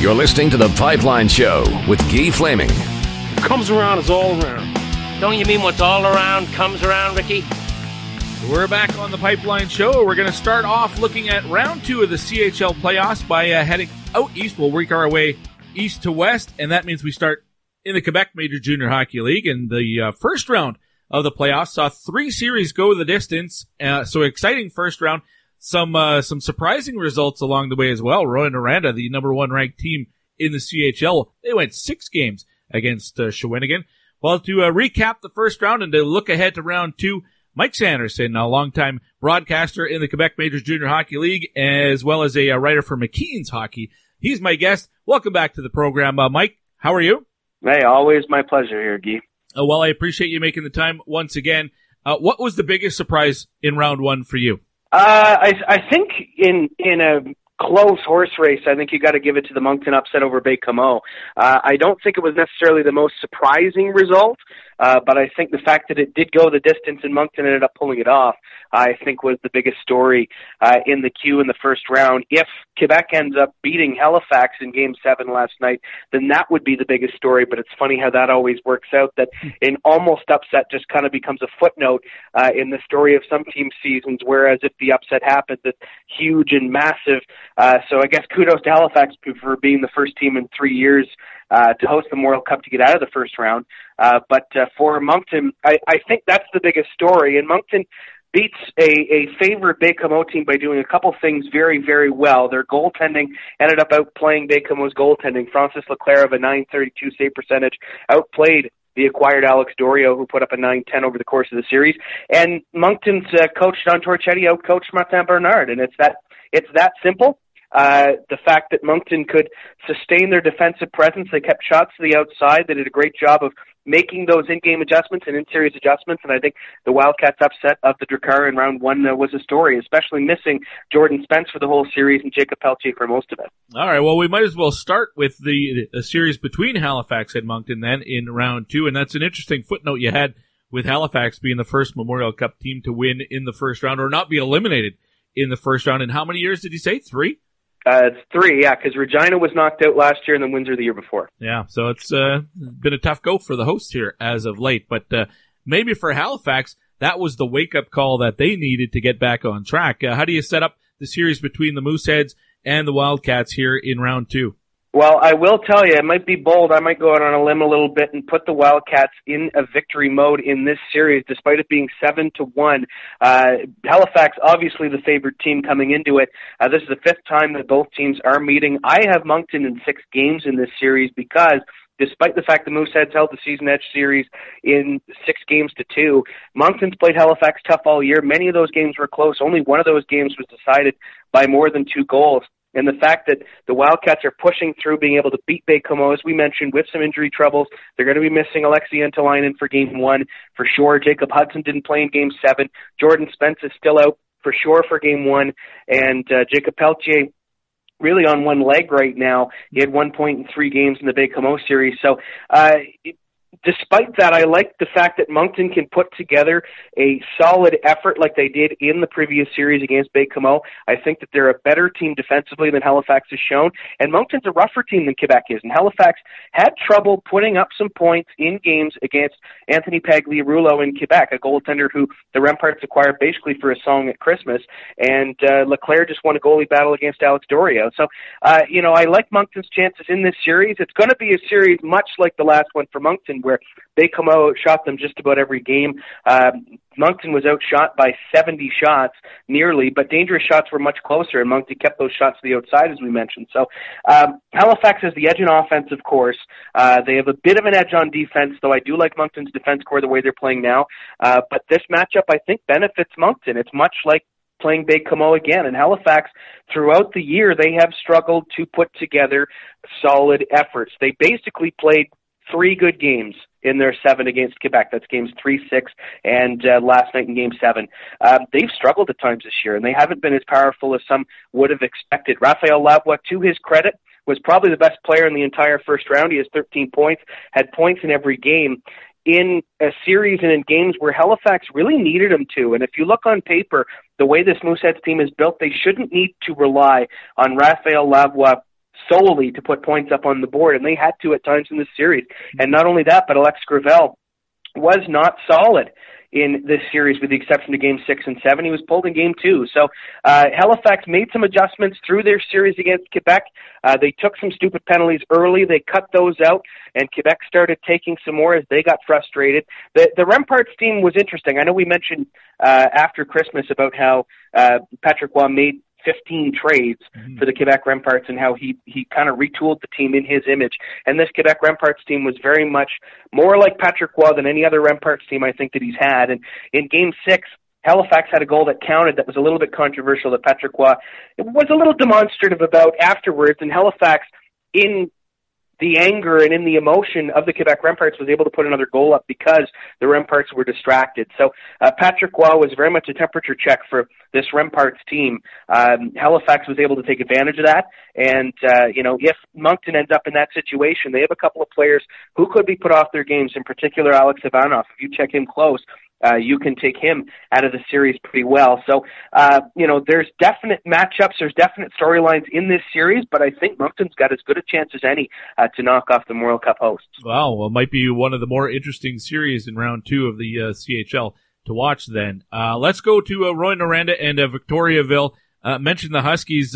You're listening to The Pipeline Show with Guy Flaming. Comes around is all around. Don't you mean what's all around comes around, Ricky? We're back on the Pipeline Show. We're going to start off looking at round two of the CHL playoffs by uh, heading out east. We'll work our way east to west, and that means we start in the Quebec Major Junior Hockey League. And the uh, first round of the playoffs saw three series go the distance. Uh, so exciting first round. Some uh, some surprising results along the way as well. Rouyn-Noranda, the number one ranked team in the CHL, they went six games against uh, Shawinigan. Well, to uh, recap the first round and to look ahead to round two, Mike Sanderson, a longtime broadcaster in the Quebec Majors Junior Hockey League, as well as a, a writer for McKeen's Hockey. He's my guest. Welcome back to the program, uh, Mike. How are you? Hey, always my pleasure here, Guy. Uh, well, I appreciate you making the time once again. Uh, what was the biggest surprise in round one for you? Uh, I, I think in in a close horse race, I think you got to give it to the Moncton upset over Baie-Comeau. Uh, I don't think it was necessarily the most surprising result, uh, but I think the fact that it did go the distance and Moncton ended up pulling it off, I think was the biggest story uh, in the queue in the first round. If Quebec ends up beating Halifax in Game Seven last night, then that would be the biggest story. But it's funny how that always works out. That an almost upset just kind of becomes a footnote uh, in the story of some team seasons. Whereas if the upset happens, it's huge and massive. Uh, so I guess kudos to Halifax for being the first team in three years uh, to host the Memorial Cup to get out of the first round. Uh, but uh, for Moncton, I, I think that's the biggest story. And Moncton beats a, a favored Baie-Comeau team by doing a couple things very, very well. Their goaltending ended up outplaying Baie-Comeau's goaltending. Francis Leclerc of a 932 save percentage outplayed the acquired Alex D'Orio, who put up a 9-10 over the course of the series. And Moncton's uh, coach John Torchetti outcoached Martin Bernard, and it's that it's that simple. Uh, the fact that Moncton could sustain their defensive presence, they kept shots to the outside. They did a great job of making those in-game adjustments and in-series adjustments. And I think the Wildcats' upset of the Drakkar in round one uh, was a story, especially missing Jordan Spence for the whole series and Jacob Pelletier for most of it. All right. Well, we might as well start with the, the series between Halifax and Moncton then in round two. And that's an interesting footnote you had with Halifax being the first Memorial Cup team to win in the first round or not be eliminated in the first round. In how many years did you say? Three? Uh, it's three, yeah, because Regina was knocked out last year and then Windsor the year before. Yeah, so it's uh, been a tough go for the hosts here as of late. But uh, maybe for Halifax, that was the wake up call that they needed to get back on track. Uh, how do you set up the series between the Mooseheads and the Wildcats here in round two? Well, I will tell you, it might be bold. I might go out on a limb a little bit and put the Wildcats in a victory mode in this series, despite it being seven to one. Uh, Halifax, obviously the favored team coming into it. Uh, this is the fifth time that both teams are meeting. I have Moncton in six games in this series because despite the fact the Mooseheads held the season edge series in six games to two. Moncton's played Halifax tough all year. Many of those games were close. Only one of those games was decided by more than two goals. And the fact that the Wildcats are pushing through being able to beat Baie-Comeau, as we mentioned, with some injury troubles. They're going to be missing Alexi Entalainen for game one for sure. Jacob Hudson didn't play in game seven. Jordan Spence is still out for sure for game one. And uh, Jacob Pelletier really on one leg right now. He had one point in three games in the Baie-Comeau series. So uh, despite that, I like the fact that Moncton can put together a solid effort like they did in the previous series against Baie-Comeau. I think that they're a better team defensively than Halifax has shown, and Moncton's a rougher team than Quebec is. And Halifax had trouble putting up some points in games against Anthony Pagliarulo in Quebec, a goaltender who the Remparts acquired basically for a song at Christmas. And uh, Leclerc just won a goalie battle against Alex D'Orio. So, uh, you know, I like Moncton's chances in this series. It's going to be a series much like the last one for Moncton, where they come out shot them just about every game. Um, Moncton was outshot by 70 shots, nearly, but dangerous shots were much closer, and Moncton kept those shots to the outside, as we mentioned. So um, Halifax has the edge on offense, of course. Uh, they have a bit of an edge on defense, though I do like Moncton's defense core the way they're playing now. Uh, but this matchup, I think, benefits Moncton. It's much like playing Baie-Comeau again. And Halifax, throughout the year, they have struggled to put together solid efforts. They basically played three good games in their seven against Quebec. That's games three, six, and uh, last night in game seven. Um, they've struggled at times this year, and they haven't been as powerful as some would have expected. Raphael Lavoie, to his credit, was probably the best player in the entire first round. He has 13 points, had points in every game in a series and in games where Halifax really needed him to. And if you look on paper, the way this Mooseheads team is built, they shouldn't need to rely on Raphael Lavoie solely to put points up on the board, and they had to at times in this series. And not only that, but Alex Gravel was not solid in this series, with the exception of game six and seven. He was pulled in game two. So uh, Halifax made some adjustments through their series against Quebec. Uh, they took some stupid penalties early. They cut those out, and Quebec started taking some more as they got frustrated. The the Remparts team was interesting. I know we mentioned uh, after Christmas about how uh, Patrick Roy made 15 trades mm-hmm. for the Quebec Remparts and how he he kind of retooled the team in his image. And this Quebec Remparts team was very much more like Patrick Roy than any other Remparts team I think that he's had. And in Game Six, Halifax had a goal that counted that was a little bit controversial that Patrick Roy was a little demonstrative about afterwards. And Halifax, in the anger and in the emotion of the Quebec Remparts was able to put another goal up because the Remparts were distracted. So uh, Patrick Roy was very much a temperature check for this Remparts team. Um, Halifax was able to take advantage of that, and uh, you know if Moncton ends up in that situation, they have a couple of players who could be put off their games. In particular, Alex Ivanov. If you check him close, uh, you can take him out of the series pretty well. So, uh, you know, there's definite matchups, there's definite storylines in this series, but I think Moncton's got as good a chance as any uh, to knock off the Memorial Cup hosts. Wow, well, it might be one of the more interesting series in round two of the uh, CHL to watch then. Uh, let's go to uh, Rouyn-Noranda and Victoriaville. mentioned the Huskies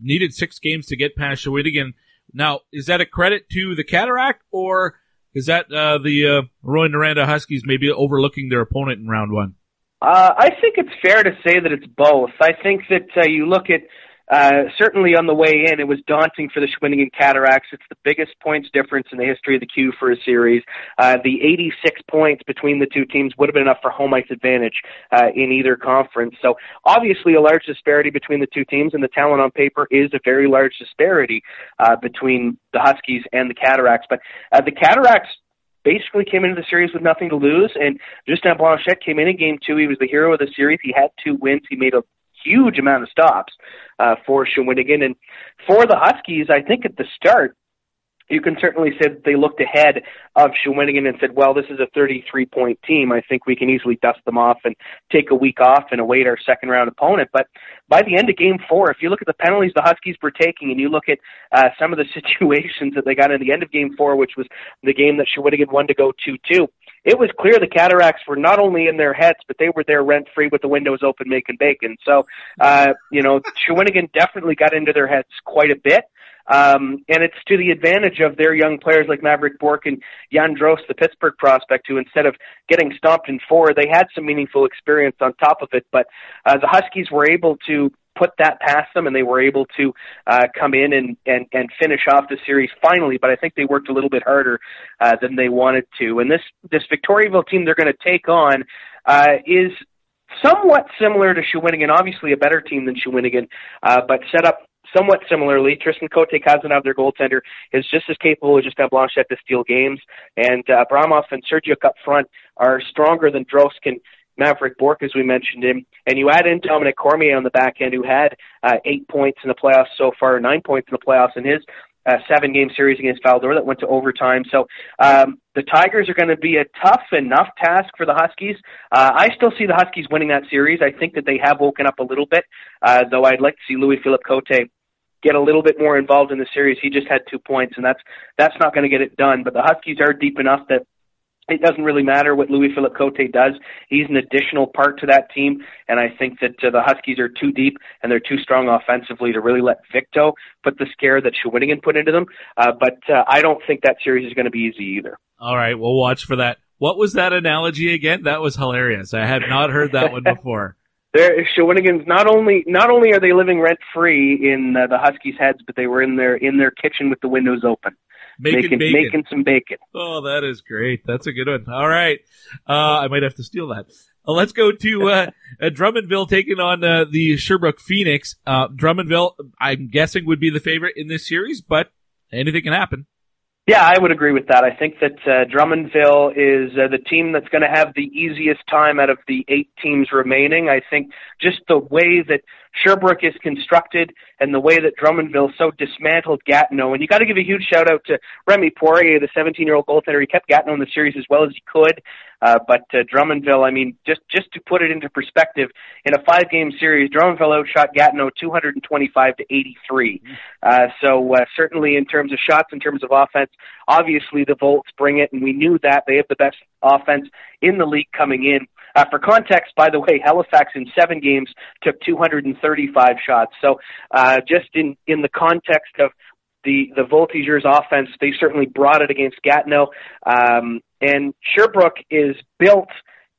needed six games to get past Shawinigan. Now, is that a credit to the Cataract or is that uh, the uh, Rouyn-Noranda Huskies maybe overlooking their opponent in round one? Uh, I think it's fair to say that it's both. I think that uh, you look at uh, certainly on the way in, it was daunting for the Shawinigan Cataracts. It's the biggest points difference in the history of the Q for a series. Uh, the 86 points between the two teams would have been enough for home ice advantage uh, in either conference. So obviously a large disparity between the two teams, and the talent on paper is a very large disparity uh, between the Huskies and the Cataracts. But uh, the Cataracts basically came into the series with nothing to lose. And Justin Blanchette came in in game two. He was the hero of the series. He had two wins. He made a huge amount of stops uh, for Shawinigan. And for the Huskies, I think at the start, you can certainly say that they looked ahead of Shawinigan and said, well, this is a 33 point team. I think we can easily dust them off and take a week off and await our second round opponent. But by the end of game four, if you look at the penalties the Huskies were taking and you look at uh, some of the situations that they got in the end of game four, which was the game that Shawinigan won to go 2 2, it was clear the Cataracts were not only in their heads, but they were there rent free with the windows open making bacon. So, uh, you know, Shawinigan definitely got into their heads quite a bit. Um, and it's to the advantage of their young players like Maverick Bourque and Jan Drozg, the Pittsburgh prospect, who instead of getting stomped in four, they had some meaningful experience on top of it. But uh, the Huskies were able to put that past them, and they were able to uh, come in and, and and finish off the series finally. But I think they worked a little bit harder uh, than they wanted to. And this this Victoriaville team they're going to take on uh, is somewhat similar to Shawinigan, obviously a better team than Shawinigan, uh, but set up somewhat similarly. Tristan Cote Cazenave, their goaltender, is just as capable as Justin Blanchette to steal games, and uh, Abramov and Sergiuk up front are stronger than Droskin Maverick Bourque, as we mentioned him, and you add in Dominic Cormier on the back end, who had uh, eight points in the playoffs so far, nine points in the playoffs in his uh, seven game series against Val-d'Or that went to overtime. So um, the Tigers are going to be a tough enough task for the Huskies. Uh, I still see the Huskies winning that series. I think that they have woken up a little bit, uh, though I'd like to see Louis Philippe Cote get a little bit more involved in the series. He just had two points, and that's that's not going to get it done. But the Huskies are deep enough that it doesn't really matter what Louis Philippe Cote does. He's an additional part to that team, and I think that uh, the Huskies are too deep and they're too strong offensively to really let Victo put the scare that Shawinigan put into them. Uh, but uh, I don't think that series is going to be easy either. All right, we'll watch for that. What was that analogy again? That was hilarious. I had not heard that one before. They're, Shawinigan's not only not only are they living rent free in uh, the Huskies' heads, but they were in their in their kitchen with the windows open making making, bacon. making some bacon. Oh, that is great. That's a good one. All right. Uh, I might have to steal that. Uh, let's go to uh, uh, Drummondville taking on uh, the Sherbrooke Phoenix. Uh, Drummondville, I'm guessing, would be the favorite in this series, but anything can happen. Yeah, I would agree with that. I think that uh, Drummondville is uh, the team that's going to have the easiest time out of the eight teams remaining. I think just the way that Sherbrooke is constructed and the way that Drummondville so dismantled Gatineau. And you got to give a huge shout out to Remy Poirier, the 17 year old goaltender. He kept Gatineau in the series as well as he could. Uh, but uh, Drummondville, I mean, just just to put it into perspective, in a five game series, Drummondville outshot Gatineau 225 to 83. Uh, so uh, certainly in terms of shots, in terms of offense, obviously the Volts bring it, and we knew that they have the best offense in the league coming in. Uh, for context, by the way, Halifax in seven games took 235 shots. So uh, just in in the context of the the Voltigeurs offense, they certainly brought it against Gatineau. Um, and Sherbrooke is built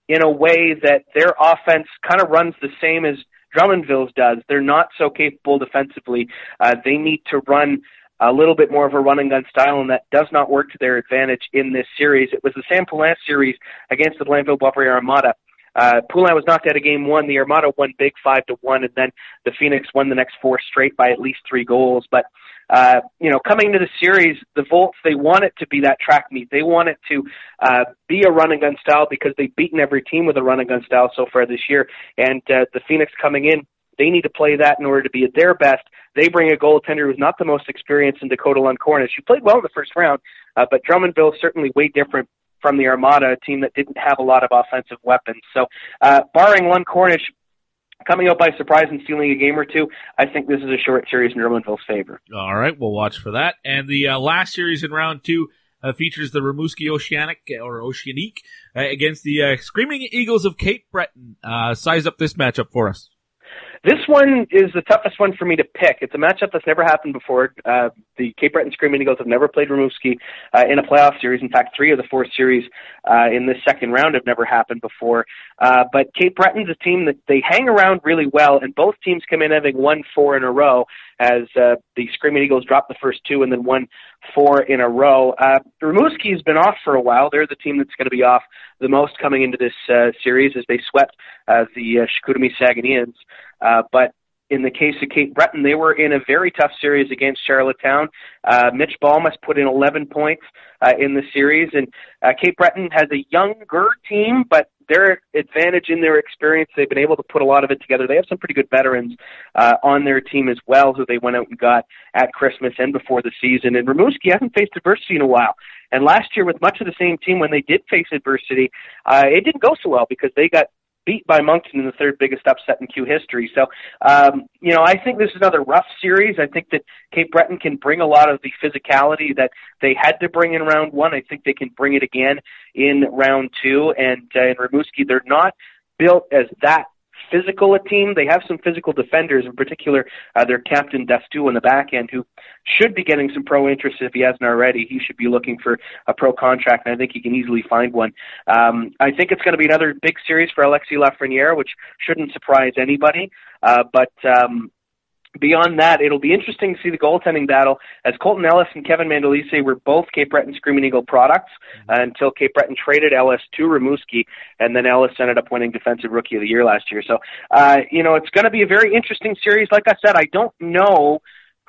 in a way that their offense kind of runs the same as Drummondville's does. They're not so capable defensively. Uh, they need to run a little bit more of a run and gun style, and that does not work to their advantage in this series. It was the Sam Poulin series against the Blainville Boisbriand Armada. Uh, Poulin was knocked out of game one. The Armada won big five to one, and then the Phoenix won the next four straight by at least three goals. But uh, you know, coming into the series, the Volts they want it to be that track meet. They want it to uh, be a run and gun style because they've beaten every team with a run and gun style so far this year. And uh, the Phoenix coming in, they need to play that in order to be at their best. They bring a goaltender who's not the most experienced in Dakota Lund Cornish. She played well in the first round, uh, but Drummondville is certainly way different from the Armada, a team that didn't have a lot of offensive weapons. So, uh, barring Lund Cornish coming out by surprise and stealing a game or two, I think this is a short series in Drummondville's favor. All right, we'll watch for that. And the uh, last series in round two uh, features the Rimouski Oceanic or Oceanique uh, against the uh, Screaming Eagles of Cape Breton. Uh, size up this matchup for us. This one is the toughest one for me to pick. It's a matchup that's never happened before. Uh, the Cape Breton Screaming Eagles have never played Rimouski uh, in a playoff series. In fact, three of the four series uh, in this second round have never happened before. Uh, but Cape Breton's a team that they hang around really well, and both teams come in having won four in a row as uh, the Screaming Eagles dropped the first two and then won four in a row. Uh, Rimouski's been off for a while. They're the team that's going to be off the most coming into this uh, series as they swept uh, the uh, Chicoutimi. Uh, but in the case of Cape Breton, they were in a very tough series against Charlottetown. Uh, Mitch Balmas put in 11 points uh, in the series, and uh, Cape Breton has a younger team, but their advantage in their experience, they've been able to put a lot of it together. They have some pretty good veterans uh, on their team as well, who they went out and got at Christmas and before the season. And Rimouski hasn't faced adversity in a while. And last year, with much of the same team, when they did face adversity, uh, it didn't go so well because they got beat by Moncton in the third biggest upset in Q history. So, um, you know, I think this is another rough series. I think that Cape Breton can bring a lot of the physicality that they had to bring in round one. I think they can bring it again in round two. And uh, in Rimouski, they're not built as that physical a team. They have some physical defenders, in particular uh, their captain D'Astous in the back end, who should be getting some pro interest if he hasn't already. He should be looking for a pro contract, and I think he can easily find one. Um, I think it's going to be another big series for Alexis Lafreniere, which shouldn't surprise anybody. Uh, but um, Beyond that, it'll be interesting to see the goaltending battle as Colton Ellis and Kevin Mandolese were both Cape Breton Screaming Eagle products uh, until Cape Breton traded Ellis to Rimouski, and then Ellis ended up winning Defensive Rookie of the Year last year. So, uh, you know, it's going to be a very interesting series. Like I said, I don't know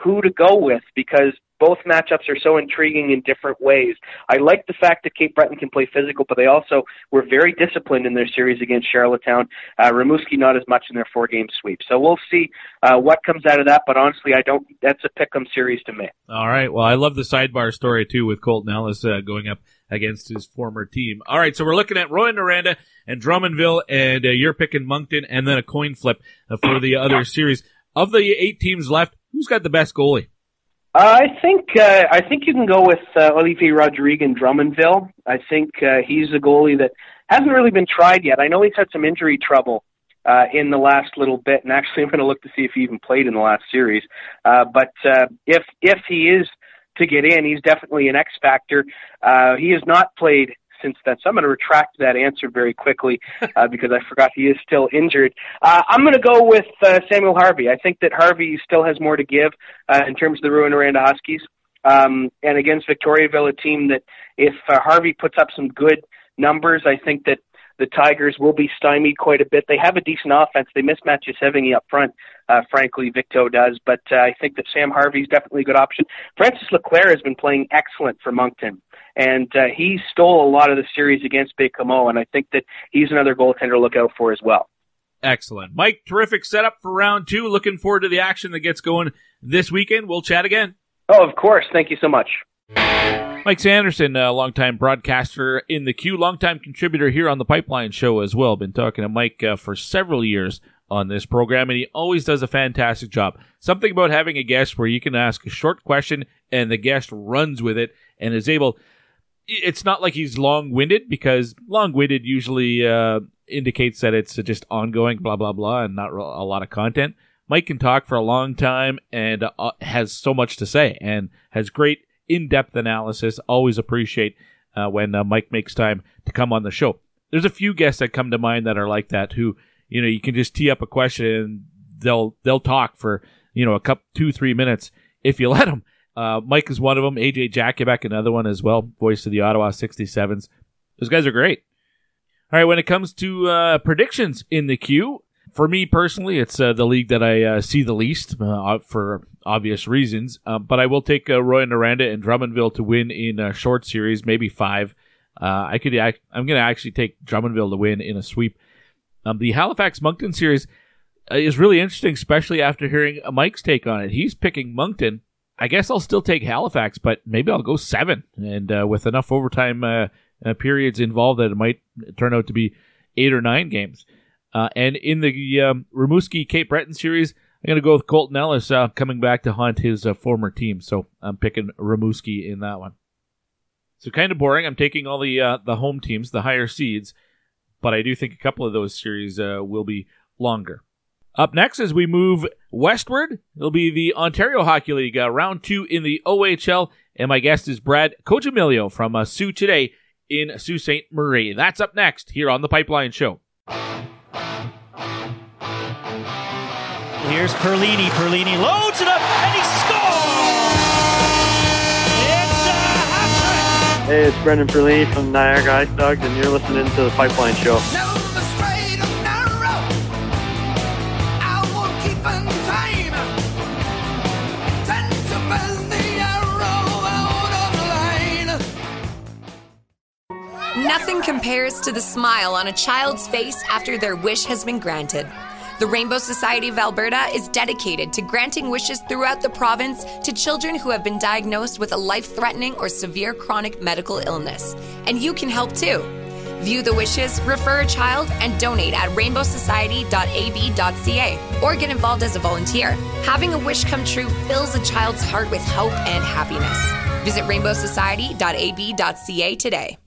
who to go with because both matchups are so intriguing in different ways. I like the fact that Cape Breton can play physical, but they also were very disciplined in their series against Charlottetown. Uh, Rimouski not as much in their four game sweep. So we'll see uh, what comes out of that. But honestly, I don't. That's a pick 'em series to me. All right. Well, I love the sidebar story too with Colton Ellis uh, going up against his former team. All right, so we're looking at Rouyn-Noranda and Drummondville, and uh, you're picking Moncton, and then a coin flip uh, for the other series. Of the eight teams left, who's got the best goalie? Uh, I think uh, I think you can go with uh, Olivier Rodrigue in Drummondville. I think uh, he's a goalie that hasn't really been tried yet. I know he's had some injury trouble uh, in the last little bit, and actually I'm going to look to see if he even played in the last series. Uh, but uh, if if he is to get in, he's definitely an X factor. Uh, he has not played since then. So I'm going to retract that answer very quickly uh, because I forgot he is still injured. Uh, I'm going to go with uh, Samuel Harvey. I think that Harvey still has more to give uh, in terms of the Rouyn-Noranda Huskies. Um, and against Victoriaville, a team that if uh, Harvey puts up some good numbers, I think that the Tigers will be stymied quite a bit. They have a decent offense. They mismatch Ysevingi up front, uh, frankly, Victo does. But uh, I think that Sam Harvey is definitely a good option. Francis Leclerc has been playing excellent for Moncton and uh, he stole a lot of the series against Baie-Comeau, and I think that he's another goaltender to look out for as well. Excellent. Mike, terrific setup for round two. Looking forward to the action that gets going this weekend. We'll chat again. Oh, of course. Thank you so much. Mike Sanderson, a longtime broadcaster in the queue, longtime contributor here on the Pipeline Show as well. Been talking to Mike uh, for several years on this program, and he always does a fantastic job. Something about having a guest where you can ask a short question and the guest runs with it and is able. It's not like he's long-winded because long-winded usually uh, indicates that it's just ongoing, blah blah blah, and not a lot of content. Mike can talk for a long time and uh, has so much to say and has great in-depth analysis. Always appreciate uh, when uh, Mike makes time to come on the show. There's a few guests that come to mind that are like that who, you know, you can just tee up a question and they'll they'll talk for you know a cup two three minutes if you let them. Uh, Mike is one of them. AJ Jakubek, another one as well, voice of the Ottawa 67s. Those guys are great. All right, when it comes to uh, predictions in the queue, for me personally, it's uh, the league that I uh, see the least uh, for obvious reasons. Um, but I will take uh, Rouyn-Noranda and Drummondville to win in a short series, maybe five. Uh, I could. I'm going to actually take Drummondville to win in a sweep. Um, the Halifax Moncton series uh, is really interesting, especially after hearing Mike's take on it. He's picking Moncton. I guess I'll still take Halifax, but maybe I'll go seven, and with enough overtime periods involved, that it might turn out to be eight or nine games. Uh, and in the um, Rimouski Cape Breton series, I'm going to go with Colton Ellis uh, coming back to haunt his uh, former team. So I'm picking Rimouski in that one. So kind of boring. I'm taking all the uh, the home teams, the higher seeds, but I do think a couple of those series uh, will be longer. Up next, as we move westward, it'll be the Ontario Hockey League uh, round two in the OHL, and my guest is Brad Coccimiglio from uh, SooToday in Sault Ste. Marie. That's up next here on the Pipeline Show. Here's Perlini. Perlini loads it up and he scores! It's a hat trick! Hey, it's Brendan Perlini from Niagara Ice Dogs, and you're listening to the Pipeline Show. Nothing compares to the smile on a child's face after their wish has been granted. The Rainbow Society of Alberta is dedicated to granting wishes throughout the province to children who have been diagnosed with a life threatening or severe chronic medical illness. And you can help too. View the wishes, refer a child, and donate at rainbowsociety.ab.ca or get involved as a volunteer. Having a wish come true fills a child's heart with hope and happiness. Visit rainbowsociety.ab.ca today.